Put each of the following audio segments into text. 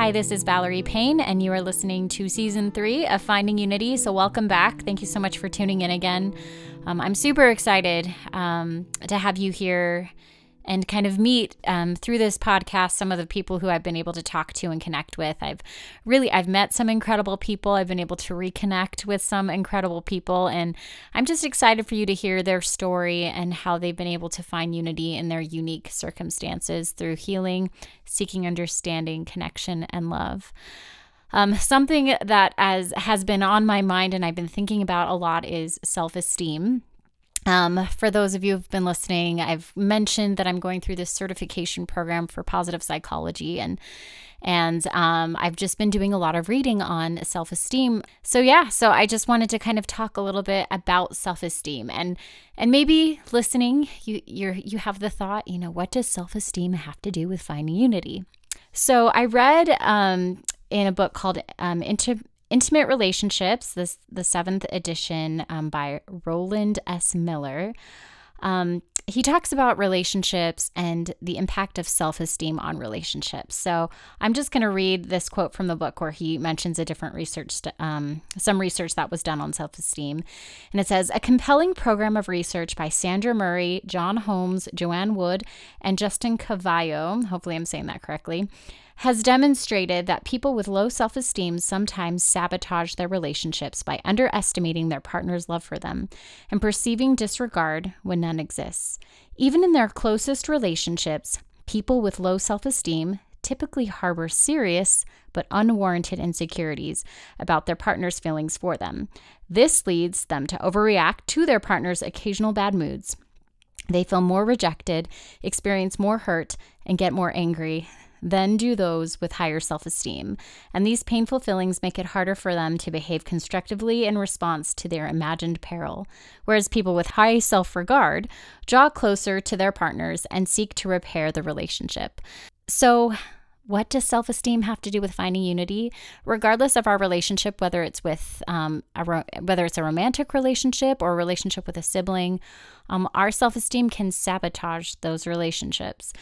Hi, this is Valerie Payne, and you are listening to season three of Finding Unity. So, welcome back. Thank you so much for tuning in again. Um, I'm super excited um, to have you here and kind of meet um, through this podcast some of the people who I've been able to talk to and connect with. I've really I've met some incredible people. I've been able to reconnect with some incredible people, and I'm just excited for you to hear their story and how they've been able to find unity in their unique circumstances through healing, seeking understanding, connection, and love. Um, something that as has been on my mind and I've been thinking about a lot is self-esteem. Um, for those of you who've been listening, I've mentioned that I'm going through this certification program for positive psychology and and um, I've just been doing a lot of reading on self esteem. So yeah, so I just wanted to kind of talk a little bit about self esteem and and maybe listening, you you you have the thought, you know, what does self esteem have to do with finding unity? So I read um, in a book called um, Intimate Relationships, this the seventh edition um, by Roland S. Miller. Um, he talks about relationships and the impact of self esteem on relationships. So I'm just going to read this quote from the book where he mentions a different research, um, some research that was done on self esteem. And it says A compelling program of research by Sandra Murray, John Holmes, Joanne Wood, and Justin Cavallo, hopefully I'm saying that correctly, has demonstrated that people with low self esteem sometimes sabotage their relationships by underestimating their partner's love for them and perceiving disregard when none exists. Even in their closest relationships, people with low self esteem typically harbor serious but unwarranted insecurities about their partner's feelings for them. This leads them to overreact to their partner's occasional bad moods. They feel more rejected, experience more hurt, and get more angry then do those with higher self esteem. And these painful feelings make it harder for them to behave constructively in response to their imagined peril. Whereas people with high self regard draw closer to their partners and seek to repair the relationship. So, what does self esteem have to do with finding unity? Regardless of our relationship, whether it's with um, ro- whether it's a romantic relationship or a relationship with a sibling, um, our self esteem can sabotage those relationships.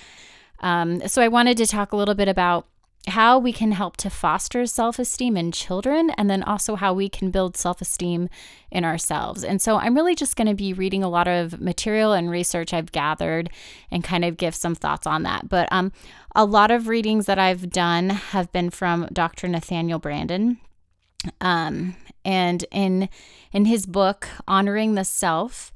Um, so I wanted to talk a little bit about how we can help to foster self esteem in children and then also how we can build self esteem in ourselves. And so I'm really just going to be reading a lot of material and research I've gathered and kind of give some thoughts on that. But um, a lot of readings that I've done have been from Dr. Nathaniel Branden. Um, and in in his book Honoring the Self,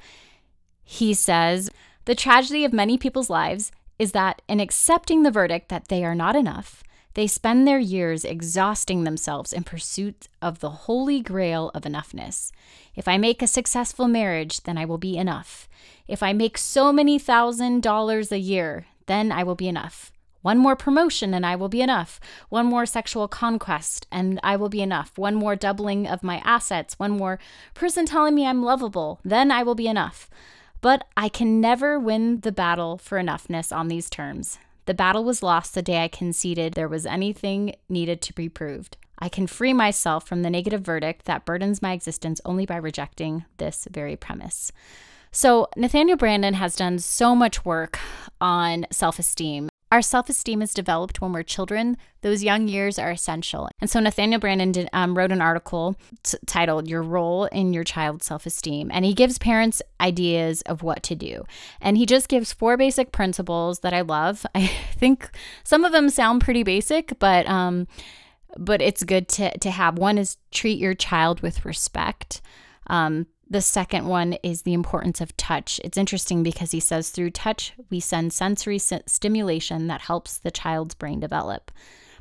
he says, "The tragedy of many people's lives is that in accepting the verdict that they are not enough, they spend their years exhausting themselves in pursuit of the holy grail of enoughness. If I make a successful marriage, then I will be enough. If I make so many thousand dollars a year, then I will be enough. One more promotion and I will be enough. One more sexual conquest and I will be enough. One more doubling of my assets. One more person telling me I'm lovable. Then I will be enough. But I can never win the battle for enoughness on these terms. The battle was lost the day I conceded there was anything needed to be proved. I can free myself from the negative verdict that burdens my existence only by rejecting this very premise. So, Nathaniel Branden has done so much work on self esteem our self esteem is developed when we're children. Those young years are essential. And so Nathaniel Branden did, um, wrote an article t- titled Your Role in Your Child's Self Esteem. And he gives parents ideas of what to do. And he just gives four basic principles that I love. I think some of them sound pretty basic, but. Um, but it's good to, to have. One is treat your child with respect. Um, the second one is the importance of touch. It's interesting because he says through touch, we send sensory stimulation that helps the child's brain develop.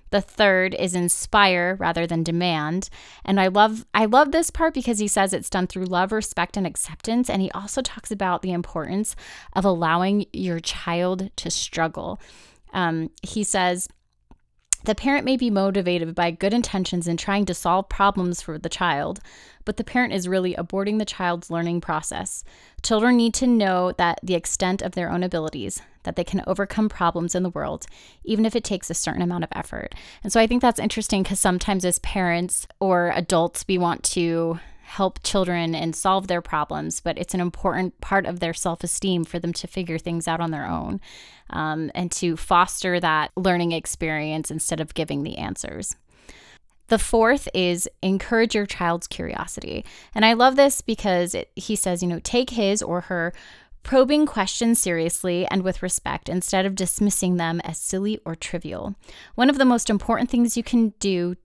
The third is inspire rather than demand. And I love I love this part because he says it's done through love, respect and acceptance and he also talks about the importance of allowing your child to struggle. Um, he says the parent may be motivated by good intentions in trying to solve problems for the child, but the parent is really aborting the child's learning process. Children need to know that the extent of their own abilities, that they can overcome problems in the world, even if it takes a certain amount of effort. And so I think that's interesting because sometimes as parents or adults, we want to help children and solve their problems, but it's an important part of their self esteem for them to figure things out on their own um, and to foster that learning experience instead of giving the answers. The fourth is encourage your child's curiosity. And I love this because it, he says, you know, take his or her probing questions seriously and with respect instead of dismissing them as silly or trivial. One of the most important things you can do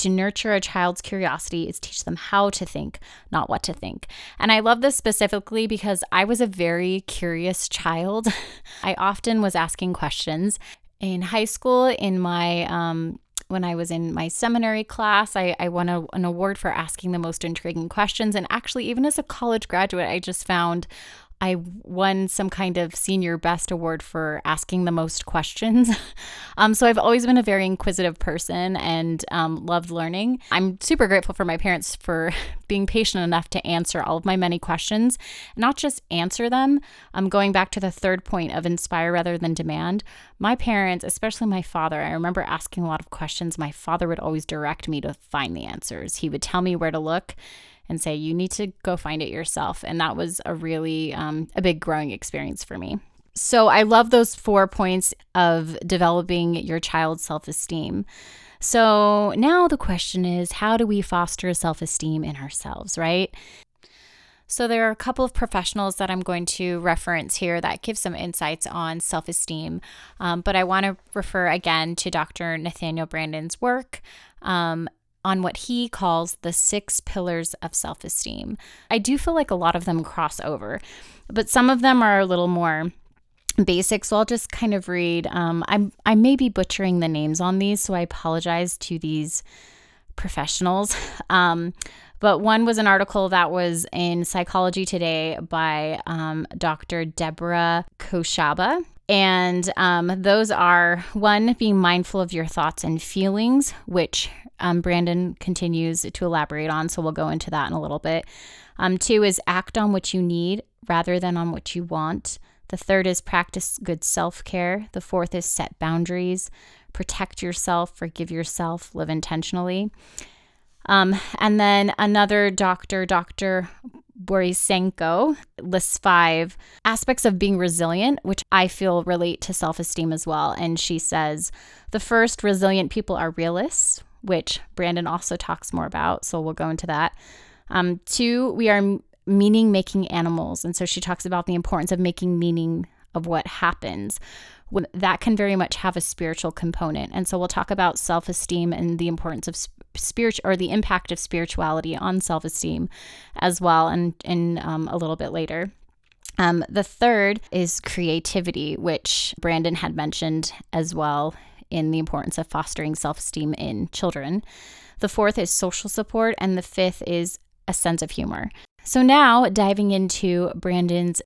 to nurture a child's curiosity is teach them how to think, not what to think. And I love this specifically because I was a very curious child. I often was asking questions. In high school, in my um, when I was in my seminary class, I, I won a, an award for asking the most intriguing questions. And actually, even as a college graduate, I just found I won some kind of senior best award for asking the most questions. um, so I've always been a very inquisitive person and um, loved learning. I'm super grateful for my parents for being patient enough to answer all of my many questions, not just answer them. I'm um, going back to the third point of inspire rather than demand, my parents, especially my father, I remember asking a lot of questions. My father would always direct me to find the answers. He would tell me where to look and say, you need to go find it yourself. And that was a really um, a big growing experience for me. So I love those four points of developing your child's self esteem. So now the question is how do we foster self esteem in ourselves, right? So, there are a couple of professionals that I'm going to reference here that give some insights on self esteem. Um, but I want to refer again to Dr. Nathaniel Branden's work um, on what he calls the six pillars of self esteem. I do feel like a lot of them cross over, but some of them are a little more basic. So I'll just kind of read. Um, I'm, I may be butchering the names on these, so I apologize to these professionals. Um, but one was an article that was in Psychology Today by um, Dr. Deborah Khoshaba. And um, those are one, being mindful of your thoughts and feelings, which um, Branden continues to elaborate on. So we'll go into that in a little bit. Um, two is act on what you need rather than on what you want. The third is practice good self care. The fourth is set boundaries, protect yourself, forgive yourself, live intentionally. Um, and then another doctor, Dr. Borysenko lists five aspects of being resilient, which I feel relate to self esteem as well. And she says the first, resilient people are realists which Branden also talks more about. So we'll go into that. Um, two, we are meaning making animals. And so she talks about the importance of making meaning of what happens. That can very much have a spiritual component. And so we'll talk about self esteem and the importance of spiritual or the impact of spirituality on self esteem as well, and in um, a little bit later. Um, the third is creativity, which Branden had mentioned as well in the importance of fostering self esteem in children. The fourth is social support, and the fifth is a sense of humor. So, now diving into Branden's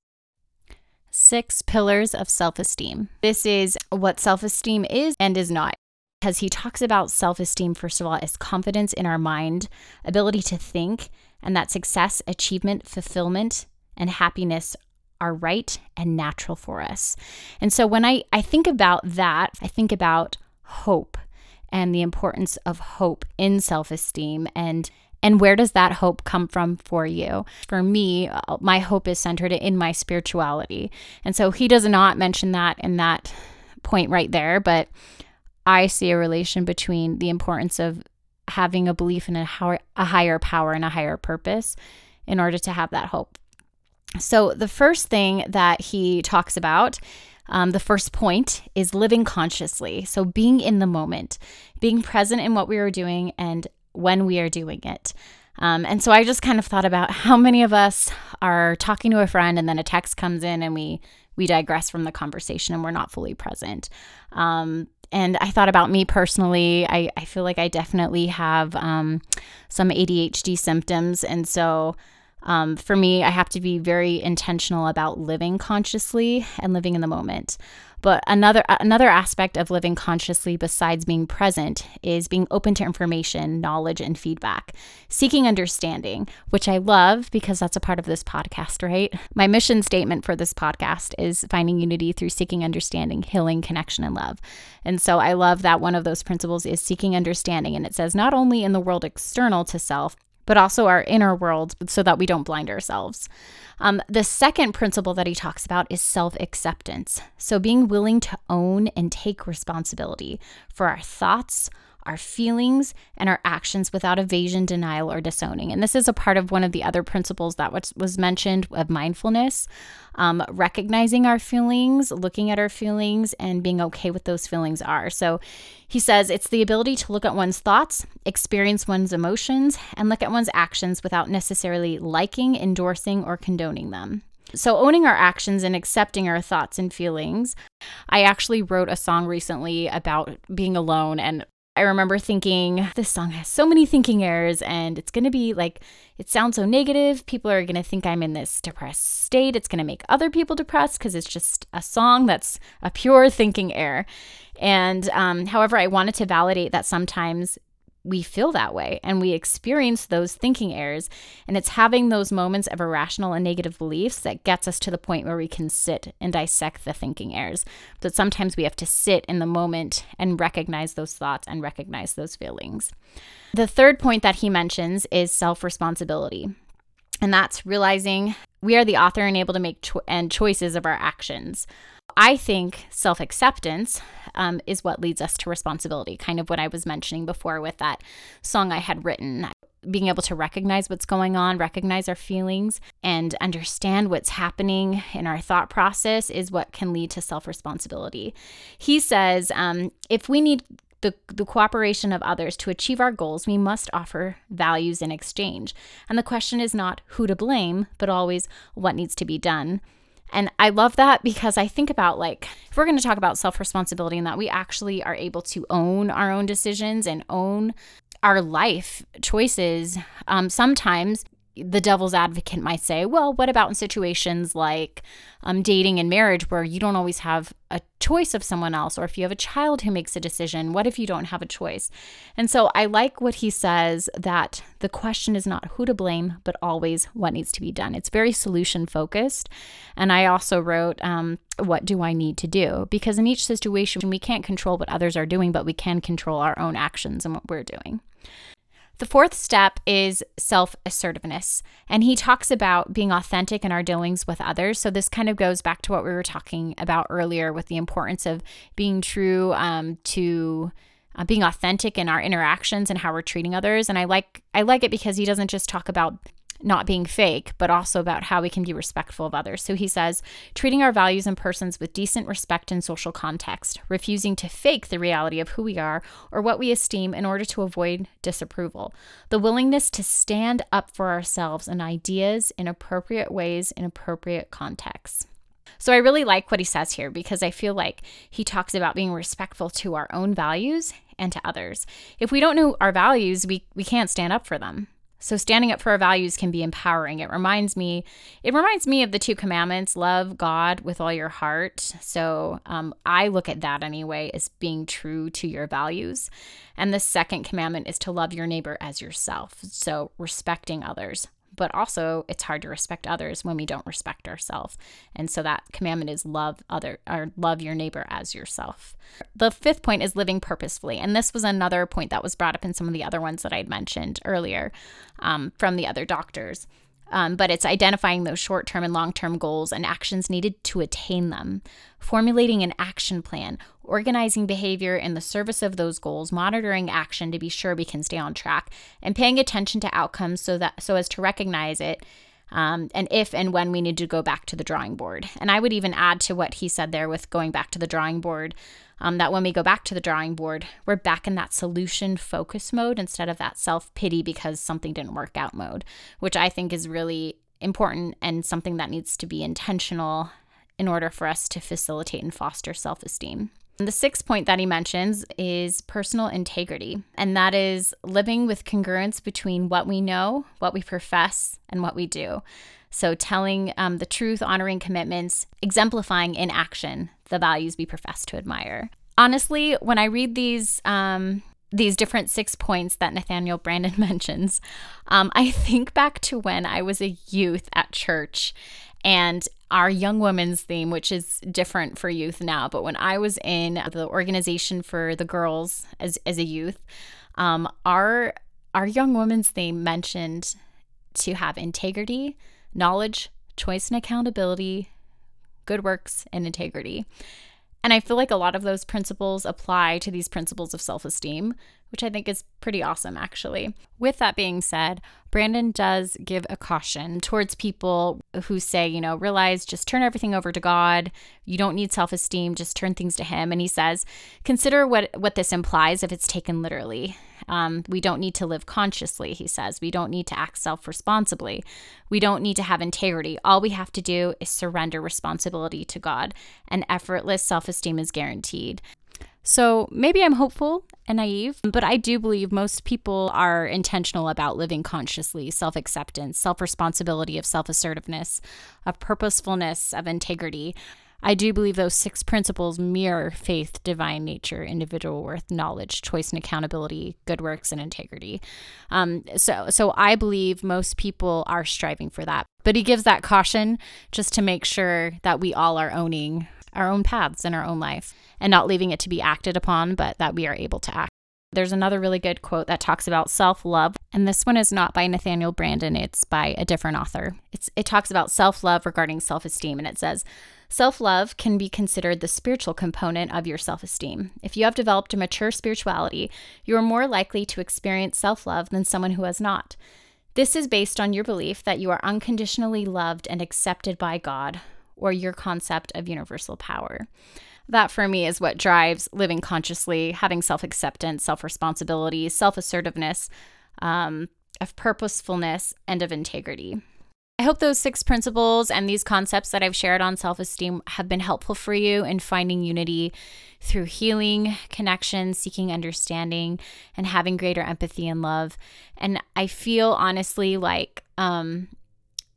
six pillars of self esteem. This is what self esteem is and is not. Because he talks about self esteem, first of all, as confidence in our mind, ability to think, and that success, achievement, fulfillment, and happiness are right and natural for us. And so when I, I think about that, I think about hope and the importance of hope in self-esteem and and where does that hope come from for you? For me, uh, my hope is centered in my spirituality. And so he does not mention that in that point right there, but I see a relation between the importance of having a belief in a, a higher power and a higher purpose in order to have that hope. So, the first thing that he talks about, um, the first point, is living consciously. So, being in the moment, being present in what we are doing and when we are doing it. Um, and so I just kind of thought about how many of us are talking to a friend and then a text comes in and we we digress from the conversation and we're not fully present. Um, and I thought about me personally. I, I feel like I definitely have um, some ADHD symptoms. And so um, for me, I have to be very intentional about living consciously and living in the moment. But another another aspect of living consciously besides being present is being open to information, knowledge and feedback, seeking understanding, which I love because that's a part of this podcast, right? My mission statement for this podcast is finding unity through seeking understanding, healing, connection and love. And so I love that one of those principles is seeking understanding and it says not only in the world external to self, but also our inner world so that we don't blind ourselves. Um, the second principle that he talks about is self acceptance. So, being willing to own and take responsibility for our thoughts, our feelings, and our actions without evasion, denial, or disowning. And this is a part of one of the other principles that was, was mentioned of mindfulness um, recognizing our feelings, looking at our feelings, and being okay with those feelings are. So he says it's the ability to look at one's thoughts, experience one's emotions, and look at one's actions without necessarily liking, endorsing, or condoning them. So, owning our actions and accepting our thoughts and feelings. I actually wrote a song recently about being alone, and I remember thinking, this song has so many thinking errors, and it's to be like, it sounds so negative. People are to think I'm in this depressed state. It's to make other people depressed because it's just a song that's a pure thinking error. And um, however, I wanted to validate that sometimes we feel that way and we experience those thinking errors. And it's having those moments of irrational and negative beliefs that gets us to the point where we can sit and dissect the thinking errors. But sometimes we have to sit in the moment and recognize those thoughts and recognize those feelings. The third point that he mentions is self responsibility. And that's realizing we are the author and able to make cho- and choices of our actions. I think self acceptance um, is what leads us to responsibility, kind of what I was mentioning before with that song I had written. Being able to recognize what's going on, recognize our feelings, and understand what's happening in our thought process is what can lead to self responsibility. He says um, if we need the, the cooperation of others to achieve our goals, we must offer values in exchange. And the question is not who to blame, but always what needs to be done. And I love that because I think about like, if we're going to talk about self responsibility and that we actually are able to own our own decisions and own our life choices, um, sometimes the devil's advocate might say, well, what about in situations like um, dating and marriage where you don't always have a choice of someone else? Or if you have a child who makes a decision, what if you don't have a choice? And so I like what he says that the question is not who to blame, but always what needs to be done. It's very solution focused. And I also wrote, um, what do I need to do? Because in each situation, we can't control what others are doing, but we can control our own actions and what we're doing. The fourth step is self assertiveness. And he talks about being authentic in our dealings with others. So, this kind of goes back to what we were talking about earlier with the importance of being true um, to. Uh, being authentic in our interactions and how we're treating others and i like i like it because he doesn't just talk about not being fake, but also about how we can be respectful of others. So he says, treating our values and persons with decent respect in social context, refusing to fake the reality of who we are or what we esteem in order to avoid disapproval, the willingness to stand up for ourselves and ideas in appropriate ways in appropriate contexts. So I really like what he says here because I feel like he talks about being respectful to our own values and to others. If we don't know our values, we, we can't stand up for them. So standing up for our values can be empowering. It reminds me, it reminds me of the two commandments: love God with all your heart. So um, I look at that anyway as being true to your values. And the second commandment is to love your neighbor as yourself. So respecting others but also it's hard to respect others when we don't respect ourselves. And so that commandment is love other or love your neighbor as yourself. The fifth point is living purposefully. And this was another point that was brought up in some of the other ones that I'd mentioned earlier um, from the other doctors. Um, but it's identifying those short term and long term goals and actions needed to attain them, formulating an action plan, organizing behavior in the service of those goals, monitoring action to be sure we can stay on track, and paying attention to outcomes so that so as to recognize it. Um, and if and when we need to go back to the drawing board. And I would even add to what he said there with going back to the drawing board um, that when we go back to the drawing board, we're back in that solution focus mode instead of that self pity because something didn't work out mode, which I think is really important and something that needs to be intentional in order for us to facilitate and foster self esteem. The sixth point that he mentions is personal integrity, and that is living with congruence between what we know, what we profess, and what we do. So, telling um, the truth, honoring commitments, exemplifying in action the values we profess to admire. Honestly, when I read these, um, these different six points that Nathaniel Branden mentions, um, I think back to when I was a youth at church and our young women's theme, which is different for youth now. But when I was in the organization for the girls as, as a youth, um, our our young women's theme mentioned to have integrity, knowledge, choice and accountability, good works, and integrity. And I feel like a lot of those principles apply to these principles of self esteem, which I think is pretty awesome, actually. With that being said, Branden does give a caution towards people who say, you know, realize just turn everything over to God. You don't need self esteem, just turn things to Him. And he says, consider what, what this implies if it's taken literally. Um, we don't need to live consciously, he says. We don't need to act self responsibly. We don't need to have integrity. All we have to do is surrender responsibility to God, and effortless self esteem is guaranteed. So maybe I'm hopeful and naive, but I do believe most people are intentional about living consciously, self acceptance, self responsibility, of self assertiveness, of purposefulness, of integrity. I do believe those six principles mirror faith, divine nature, individual worth, knowledge, choice and accountability, good works, and integrity. Um, so, so I believe most people are striving for that. But he gives that caution just to make sure that we all are owning our own paths in our own life and not leaving it to be acted upon, but that we are able to act. There's another really good quote that talks about self love, and this one is not by Nathaniel Branden, it's by a different author. It's, it talks about self love regarding self esteem, and it says, Self love can be considered the spiritual component of your self esteem. If you have developed a mature spirituality, you are more likely to experience self love than someone who has not. This is based on your belief that you are unconditionally loved and accepted by God, or your concept of universal power. That for me is what drives living consciously, having self acceptance, self responsibility, self assertiveness, um, of purposefulness, and of integrity. I hope those six principles and these concepts that I've shared on self esteem have been helpful for you in finding unity through healing, connection, seeking understanding, and having greater empathy and love. And I feel honestly like um,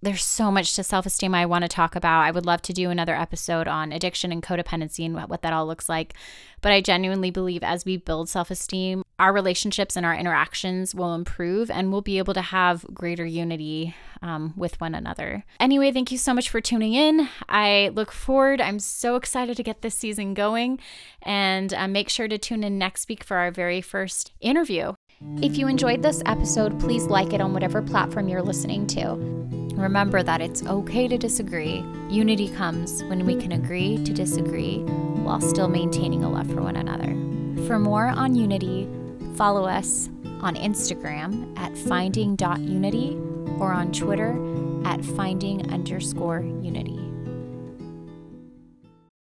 there's so much to self esteem I want to talk about. I would love to do another episode on addiction and codependency and what, what that all looks like. But I genuinely believe as we build self esteem, our relationships and our interactions will improve and we'll be able to have greater unity um, with one another. Anyway, thank you so much for tuning in. I look forward. I'm so excited to get this season going. And uh, make sure to tune in next week for our very first interview. If you enjoyed this episode, please like it on whatever platform you're listening to. Remember that it's okay to disagree. Unity comes when we can agree to disagree while still maintaining a love for one another. For more on unity, follow us on Instagram at finding.unity or on Twitter at finding underscore unity.